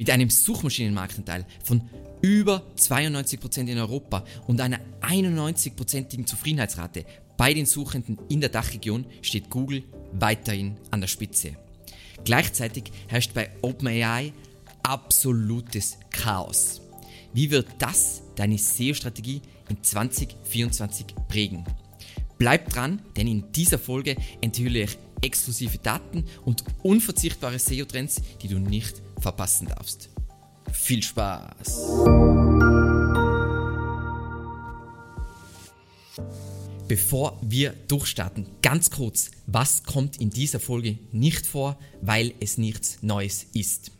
Mit einem Suchmaschinenmarktanteil von über 92% in Europa und einer 91%igen Zufriedenheitsrate bei den Suchenden in der Dachregion steht Google weiterhin an der Spitze. Gleichzeitig herrscht bei OpenAI absolutes Chaos. Wie wird das deine SEO-Strategie in 2024 prägen? Bleib dran, denn in dieser Folge enthülle ich exklusive Daten und unverzichtbare SEO-Trends, die du nicht verpassen darfst. Viel Spaß! Bevor wir durchstarten, ganz kurz, was kommt in dieser Folge nicht vor, weil es nichts Neues ist.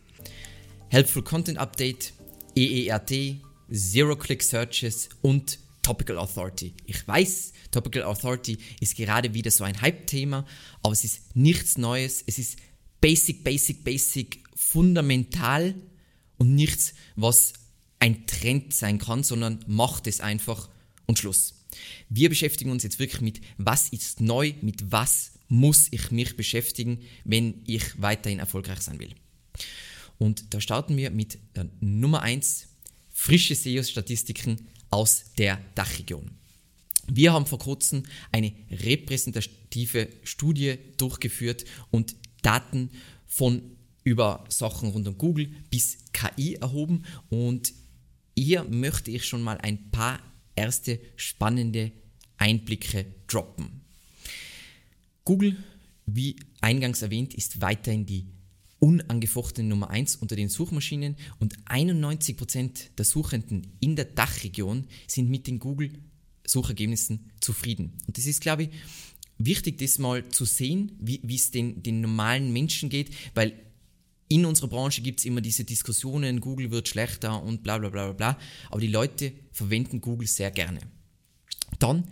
Helpful Content Update, EERT, Zero-Click Searches und Topical Authority. Ich weiß, Topical Authority ist gerade wieder so ein Hype-Thema, aber es ist nichts Neues. Es ist basic, basic, basic, fundamental und nichts, was ein Trend sein kann, sondern macht es einfach und Schluss. Wir beschäftigen uns jetzt wirklich mit, was ist neu, mit was muss ich mich beschäftigen, wenn ich weiterhin erfolgreich sein will. Und da starten wir mit der Nummer 1, frische SEO-Statistiken aus der Dachregion. Wir haben vor kurzem eine repräsentative Studie durchgeführt und Daten von über Sachen rund um Google bis KI erhoben und hier möchte ich schon mal ein paar erste spannende Einblicke droppen. Google, wie eingangs erwähnt, ist weiterhin die unangefochtene Nummer 1 unter den Suchmaschinen und 91% der Suchenden in der Dachregion sind mit den Google-Suchergebnissen zufrieden. Und das ist, glaube ich, wichtig, das mal zu sehen, wie es den, den normalen Menschen geht, weil in unserer Branche gibt es immer diese Diskussionen, Google wird schlechter und bla bla bla bla, aber die Leute verwenden Google sehr gerne. Dann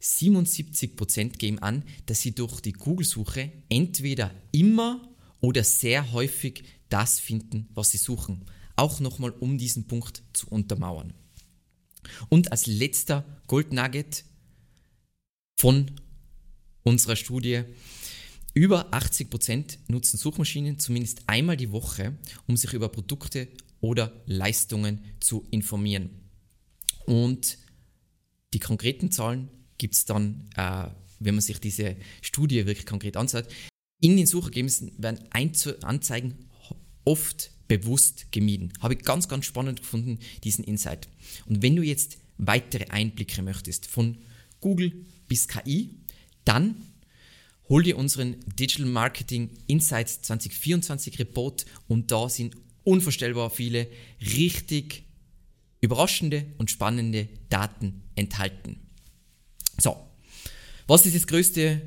77% geben an, dass sie durch die Google-Suche entweder immer oder sehr häufig das finden, was sie suchen. Auch nochmal, um diesen Punkt zu untermauern. Und als letzter Gold Nugget von unserer Studie, über 80% nutzen Suchmaschinen zumindest einmal die Woche, um sich über Produkte oder Leistungen zu informieren. Und die konkreten Zahlen gibt es dann, äh, wenn man sich diese Studie wirklich konkret anschaut. In den Suchergebnissen werden Anzeigen oft bewusst gemieden. Habe ich ganz, ganz spannend gefunden, diesen Insight. Und wenn du jetzt weitere Einblicke möchtest, von Google bis KI, dann hol dir unseren Digital Marketing Insights 2024 Report und da sind unvorstellbar viele richtig überraschende und spannende Daten enthalten. So, was ist das größte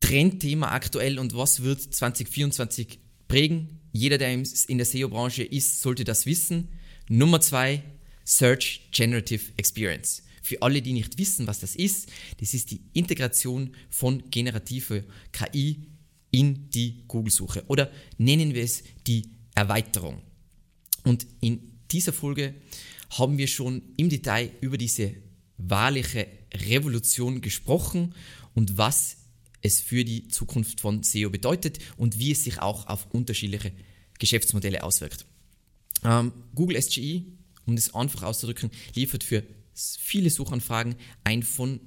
Trendthema aktuell und was wird 2024 prägen? Jeder, der in der SEO-Branche ist, sollte das wissen. Nummer zwei, Search Generative Experience. Für alle, die nicht wissen, was das ist, das ist die Integration von generativer KI in die Google-Suche oder nennen wir es die Erweiterung. Und in dieser Folge haben wir schon im Detail über diese wahrliche Revolution gesprochen und was es für die Zukunft von SEO bedeutet und wie es sich auch auf unterschiedliche Geschäftsmodelle auswirkt. Ähm, Google SGE, um das einfach auszudrücken, liefert für viele Suchanfragen ein von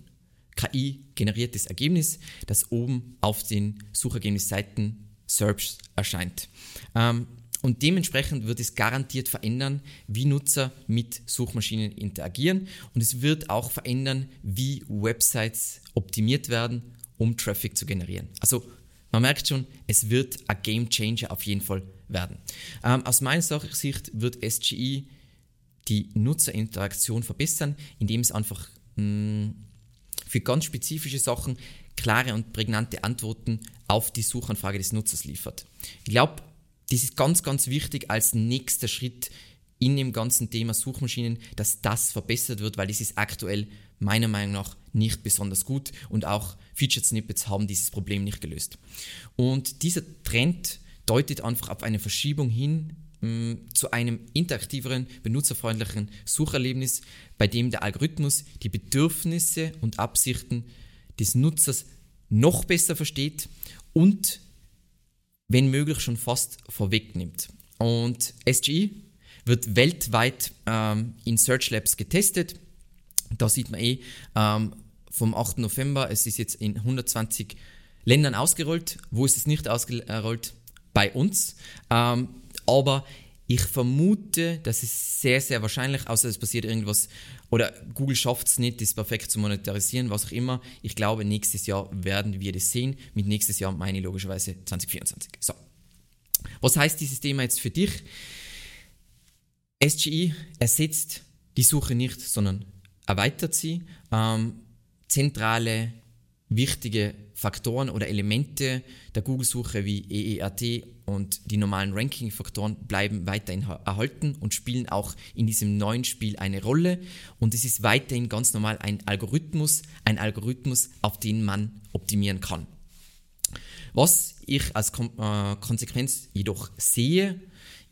KI generiertes Ergebnis, das oben auf den Suchergebnisseiten SERPs erscheint. Ähm, und dementsprechend wird es garantiert verändern, wie Nutzer mit Suchmaschinen interagieren. Und es wird auch verändern, wie Websites optimiert werden um Traffic zu generieren. Also man merkt schon, es wird ein Game Changer auf jeden Fall werden. Ähm, aus meiner Sicht wird SGE die Nutzerinteraktion verbessern, indem es einfach mh, mm, für ganz spezifische Sachen klare und prägnante Antworten auf die Suchanfrage des Nutzers liefert. Ich glaube, das ist ganz, ganz wichtig als nächster Schritt in dem ganzen Thema Suchmaschinen, dass das verbessert wird, weil das ist aktuell meiner Meinung nach nicht besonders gut und auch Featured Snippets haben dieses Problem nicht gelöst. Und dieser Trend deutet einfach auf eine Verschiebung hin mm, zu einem interaktiveren, benutzerfreundlichen Sucherlebnis, bei dem der Algorithmus die Bedürfnisse und Absichten des Nutzers noch besser versteht und wenn möglich schon fast vorwegnimmt. und SGE wird weltweit ähm, in Search Labs getestet. Da sieht man eh ähm, vom 8. November, es ist jetzt in 120 Ländern ausgerollt. Wo ist es nicht ausgerollt? Bei uns. Ähm, aber ich vermute, dass es sehr, sehr wahrscheinlich, außer es passiert irgendwas, oder Google schafft es nicht, das perfekt zu monetarisieren, was auch immer. Ich glaube, nächstes Jahr werden wir das sehen. Mit nächstes Jahr meine ich logischerweise 2024. So. Was heißt dieses Thema jetzt für dich? SGE ersetzt die Suche nicht, sondern erweitert sie. Ähm, zentrale, wichtige Faktoren oder Elemente der Google-Suche wie EEAT und die normalen Ranking-Faktoren bleiben weiterhin erhalten und spielen auch in diesem neuen Spiel eine Rolle. Und es ist weiterhin ganz normal ein Algorithmus, ein Algorithmus, auf den man optimieren kann. Was ich als Kon äh, Konsequenz jedoch sehe,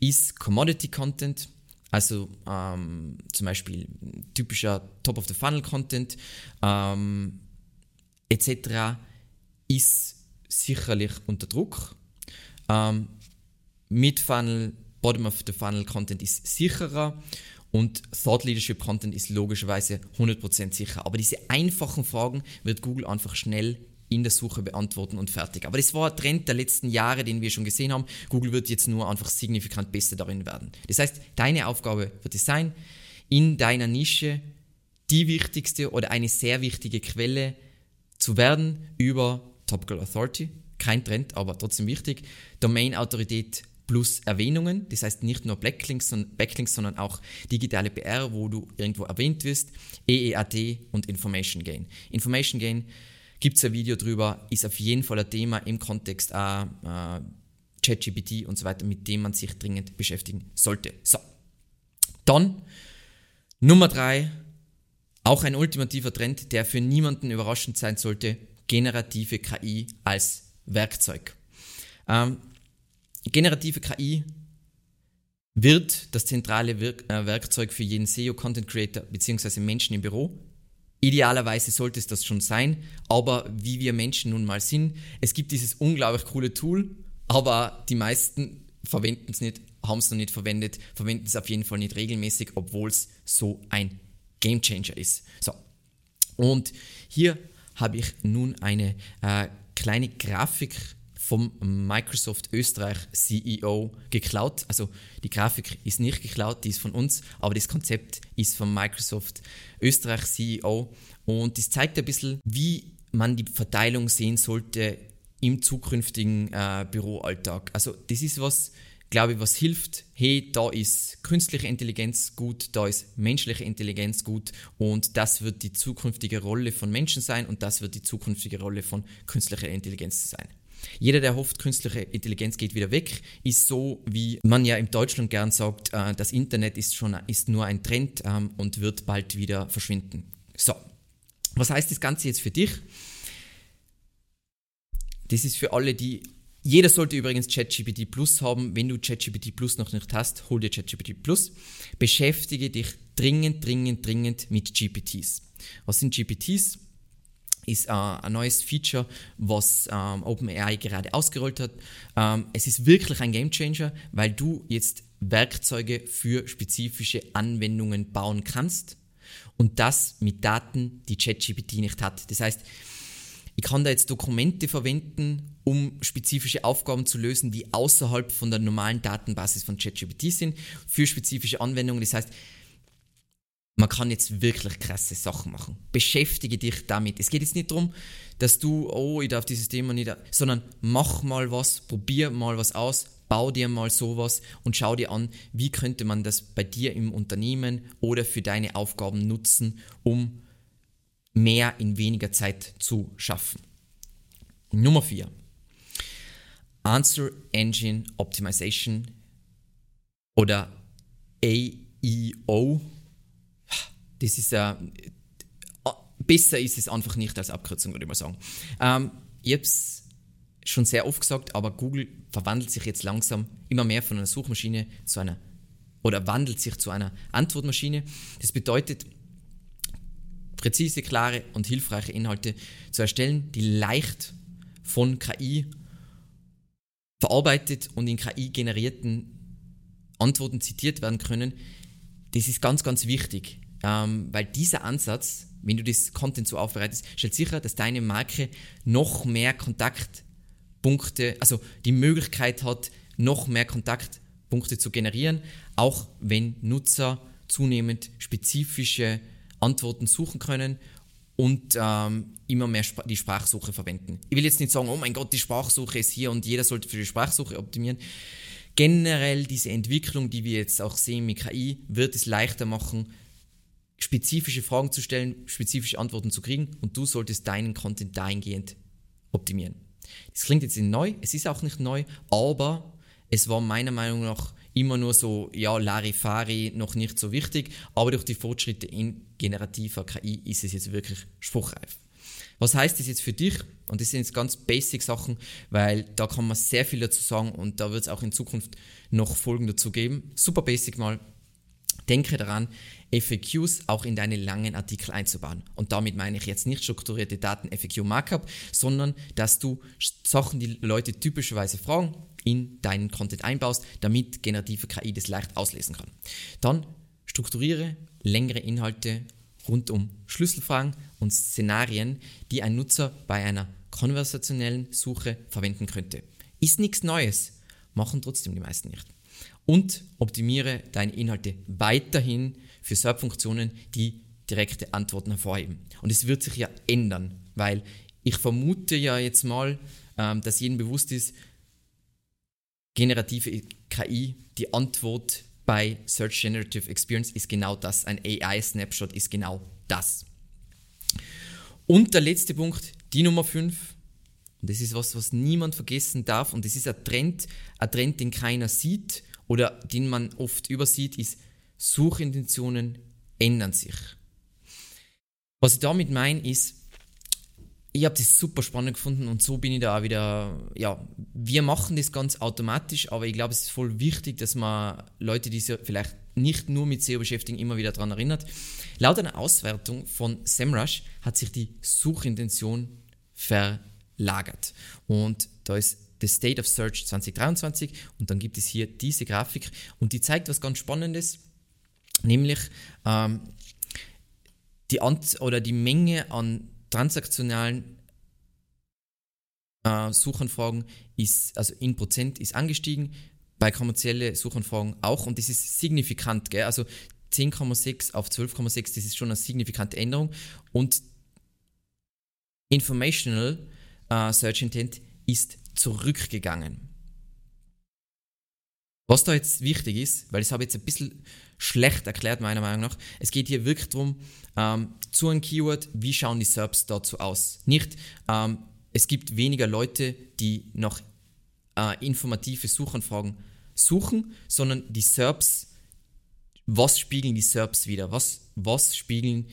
ist Commodity Content, also ähm, zum Beispiel typischer Top-of-the-Funnel-Content ähm, etc. ist sicherlich unter Druck. Ähm, Mid-Funnel, Bottom-of-the-Funnel-Content ist sicherer und Thought Leadership Content ist logischerweise 100% sicher. Aber diese einfachen Fragen wird Google einfach schnell in der Suche beantworten und fertig. Aber das war ein Trend der letzten Jahre, den wir schon gesehen haben. Google wird jetzt nur einfach signifikant besser darin werden. Das heißt, deine Aufgabe wird es sein, in deiner Nische die wichtigste oder eine sehr wichtige Quelle zu werden über Topical Authority. Kein Trend, aber trotzdem wichtig. Domain-Autorität plus Erwähnungen, das heißt nicht nur Backlinks, Backlinks, sondern auch digitale PR, wo du irgendwo erwähnt wirst, EEAT und Information Gain. Information Gain Gibt es ein Video drüber, ist auf jeden Fall ein Thema im Kontext auch äh, ChatGPT und so weiter, mit dem man sich dringend beschäftigen sollte. So, dann Nummer drei, auch ein ultimativer Trend, der für niemanden überraschend sein sollte, generative KI als Werkzeug. Ähm, generative KI wird das zentrale Werk äh, Werkzeug für jeden SEO, Content Creator bzw. Menschen im Büro Idealerweise sollte es das schon sein, aber wie wir Menschen nun mal sind, es gibt dieses unglaublich coole Tool, aber die meisten verwenden es nicht, haben es noch nicht verwendet, verwenden es auf jeden Fall nicht regelmäßig, obwohl es so ein Gamechanger ist. So. Und hier habe ich nun eine äh, kleine Grafik vom Microsoft Österreich CEO geklaut. Also die Grafik ist nicht geklaut, die ist von uns, aber das Konzept ist vom Microsoft Österreich CEO und das zeigt ein bisschen, wie man die Verteilung sehen sollte im zukünftigen äh, Büroalltag. Also das ist was, glaube ich, was hilft. Hey, da ist künstliche Intelligenz gut, da ist menschliche Intelligenz gut und das wird die zukünftige Rolle von Menschen sein und das wird die zukünftige Rolle von künstlicher Intelligenz sein. Jeder, der hofft, künstliche Intelligenz geht wieder weg, ist so, wie man ja in Deutschland gern sagt, äh, das Internet ist, schon, ist nur ein Trend ähm, und wird bald wieder verschwinden. So, was heißt das Ganze jetzt für dich? Das ist für alle, die jeder sollte übrigens ChatGPT Plus haben. Wenn du ChatGPT Plus noch nicht hast, hol dir ChatGPT Plus. Beschäftige dich dringend, dringend, dringend mit GPTs. Was sind GPTs? ist äh, ein neues Feature, was ähm, OpenAI gerade ausgerollt hat. Ähm, es ist wirklich ein Gamechanger, weil du jetzt Werkzeuge für spezifische Anwendungen bauen kannst und das mit Daten, die ChatGPT nicht hat. Das heißt, ich kann da jetzt Dokumente verwenden, um spezifische Aufgaben zu lösen, die außerhalb von der normalen Datenbasis von ChatGPT sind, für spezifische Anwendungen. Das heißt, man kann jetzt wirklich krasse Sachen machen. Beschäftige dich damit. Es geht jetzt nicht darum, dass du, oh, ich darf dieses Thema nicht, sondern mach mal was, probier mal was aus, bau dir mal sowas und schau dir an, wie könnte man das bei dir im Unternehmen oder für deine Aufgaben nutzen, um mehr in weniger Zeit zu schaffen. Nummer 4. Answer Engine Optimization oder AEO das ist äh, besser ist es einfach nicht als Abkürzung, würde ich mal sagen. Ähm, ich habe es schon sehr oft gesagt, aber Google verwandelt sich jetzt langsam immer mehr von einer Suchmaschine zu einer oder wandelt sich zu einer Antwortmaschine. Das bedeutet, präzise, klare und hilfreiche Inhalte zu erstellen, die leicht von KI verarbeitet und in KI generierten Antworten zitiert werden können, das ist ganz, ganz wichtig, ähm, weil dieser Ansatz, wenn du das Content so aufbereitest, stellt sicher, dass deine Marke noch mehr Kontaktpunkte, also die Möglichkeit hat, noch mehr Kontaktpunkte zu generieren, auch wenn Nutzer zunehmend spezifische Antworten suchen können und ähm, immer mehr die Sprachsuche verwenden. Ich will jetzt nicht sagen, oh mein Gott, die Sprachsuche ist hier und jeder sollte für die Sprachsuche optimieren. Generell diese Entwicklung, die wir jetzt auch sehen mit KI, wird es leichter machen, spezifische Fragen zu stellen, spezifische Antworten zu kriegen und du solltest deinen Content dahingehend optimieren. Das klingt jetzt nicht neu, es ist auch nicht neu, aber es war meiner Meinung nach immer nur so, ja, Larifari noch nicht so wichtig, aber durch die Fortschritte in generativer KI ist es jetzt wirklich spruchreif. Was heißt das jetzt für dich? Und das sind jetzt ganz basic Sachen, weil da kann man sehr viel dazu sagen und da wird es auch in Zukunft noch Folgen dazu geben. Super basic mal. Denke daran, FAQs auch in deine langen Artikel einzubauen. Und damit meine ich jetzt nicht strukturierte Daten FAQ Markup, sondern dass du Sachen, die Leute typischerweise fragen, in deinen Content einbaust, damit generative KI das leicht auslesen kann. Dann strukturiere längere Inhalte rund um Schlüsselfragen und Szenarien, die ein Nutzer bei einer konversationellen Suche verwenden könnte. Ist nichts Neues, machen trotzdem die meisten nicht. Und optimiere deine Inhalte weiterhin für SERP-Funktionen, die direkte Antworten hervorheben. Und es wird sich ja ändern, weil ich vermute ja jetzt mal, ähm, dass jedem bewusst ist, generative KI, die Antwort bei Search Generative Experience ist genau das. Ein AI-Snapshot ist genau das. Und der letzte Punkt, die Nummer 5. Und das ist was, was niemand vergessen darf. Und das ist ein Trend, ein Trend, den keiner sieht oder den man oft übersieht, ist Suchintentionen ändern sich. Was ich damit meine, ist, ich habe das super spannend gefunden und so bin ich da auch wieder, ja, wir machen das ganz automatisch, aber ich glaube, es ist voll wichtig, dass man Leute, die sich vielleicht nicht nur mit SEO beschäftigen, immer wieder daran erinnert. Laut einer Auswertung von SEMrush hat sich die Suchintention verlagert und da ist The State of Search 2023 und dann gibt es hier diese Grafik und die zeigt was ganz Spannendes, nämlich ähm, die, Ant oder die Menge an transaktionalen äh, Suchanfragen ist, also in Prozent ist angestiegen, bei kommerziellen Suchanfragen auch und das ist signifikant, gell? also 10,6 auf 12,6, das ist schon eine signifikante Änderung und Informational uh, Search Intent ist zurückgegangen. Was da jetzt wichtig ist, weil das habe ich jetzt ein bisschen schlecht erklärt, meiner Meinung nach, es geht hier wirklich darum, ähm, zu einem Keyword, wie schauen die SERPs dazu aus? Nicht, ähm, es gibt weniger Leute, die nach äh, informative Suchanfragen suchen, sondern die SERPs, was spiegeln die SERPs wieder? Was, was spiegeln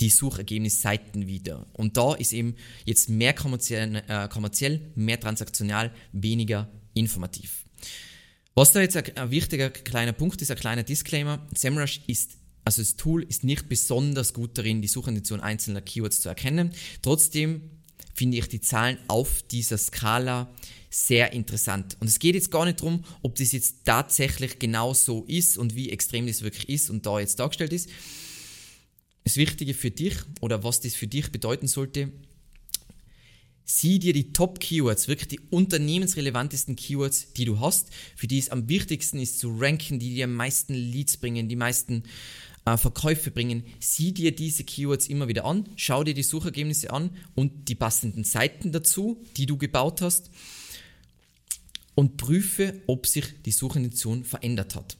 die Suchergebnisseiten wieder? Und da ist eben jetzt mehr kommerziell, äh, kommerziell mehr transaktional, weniger informativ. Was da jetzt ein, ein wichtiger kleiner Punkt ist, ein kleiner Disclaimer. SEMrush ist also das Tool ist nicht besonders gut darin, die Suchintention einzelner Keywords zu erkennen. Trotzdem finde ich die Zahlen auf dieser Skala sehr interessant. Und es geht jetzt gar nicht darum, ob das jetzt tatsächlich genau so ist und wie extrem das wirklich ist und da jetzt dargestellt ist. Das Wichtige für dich oder was das für dich bedeuten sollte, sieh dir die Top-Keywords, wirklich die unternehmensrelevantesten Keywords, die du hast, für die es am wichtigsten ist zu ranken, die dir am meisten Leads bringen, die meisten äh, Verkäufe bringen. Sieh dir diese Keywords immer wieder an, schau dir die Suchergebnisse an und die passenden Seiten dazu, die du gebaut hast und prüfe, ob sich die Suchintention verändert hat.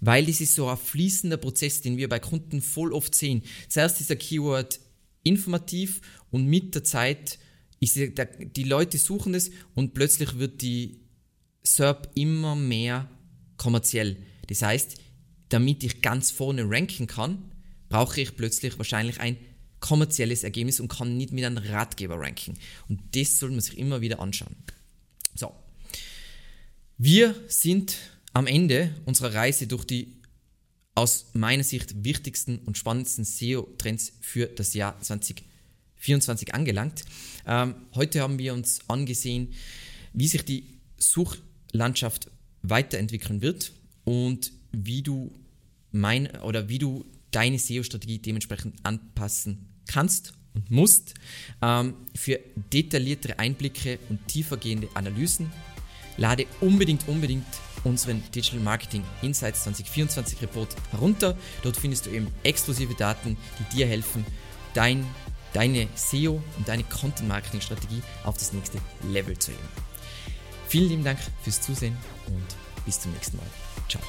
Weil das ist so ein fließender Prozess, den wir bei Kunden voll oft sehen. Zuerst ist der Keyword informativ und mit der Zeit ist der, die Leute suchen es und plötzlich wird die SERP immer mehr kommerziell. Das heißt, damit ich ganz vorne ranken kann, brauche ich plötzlich wahrscheinlich ein kommerzielles Ergebnis und kann nicht mit einem Ratgeber ranken. Und das soll man sich immer wieder anschauen. So. Wir sind am Ende unserer Reise durch die aus meiner Sicht wichtigsten und spannendsten SEO-Trends für das Jahr 2020 24 angelangt. Ähm, heute haben wir uns angesehen, wie sich die Suchlandschaft weiterentwickeln wird und wie du mein oder wie du deine SEO-Strategie dementsprechend anpassen kannst und musst. Ähm, für detailliertere Einblicke und tiefergehende Analysen lade unbedingt, unbedingt unseren Digital Marketing Insights 2024 Report herunter. Dort findest du eben exklusive Daten, die dir helfen, dein, deine SEO und deine Content Marketing Strategie auf das nächste Level zu heben. Vielen lieben Dank fürs Zusehen und bis zum nächsten Mal. Ciao.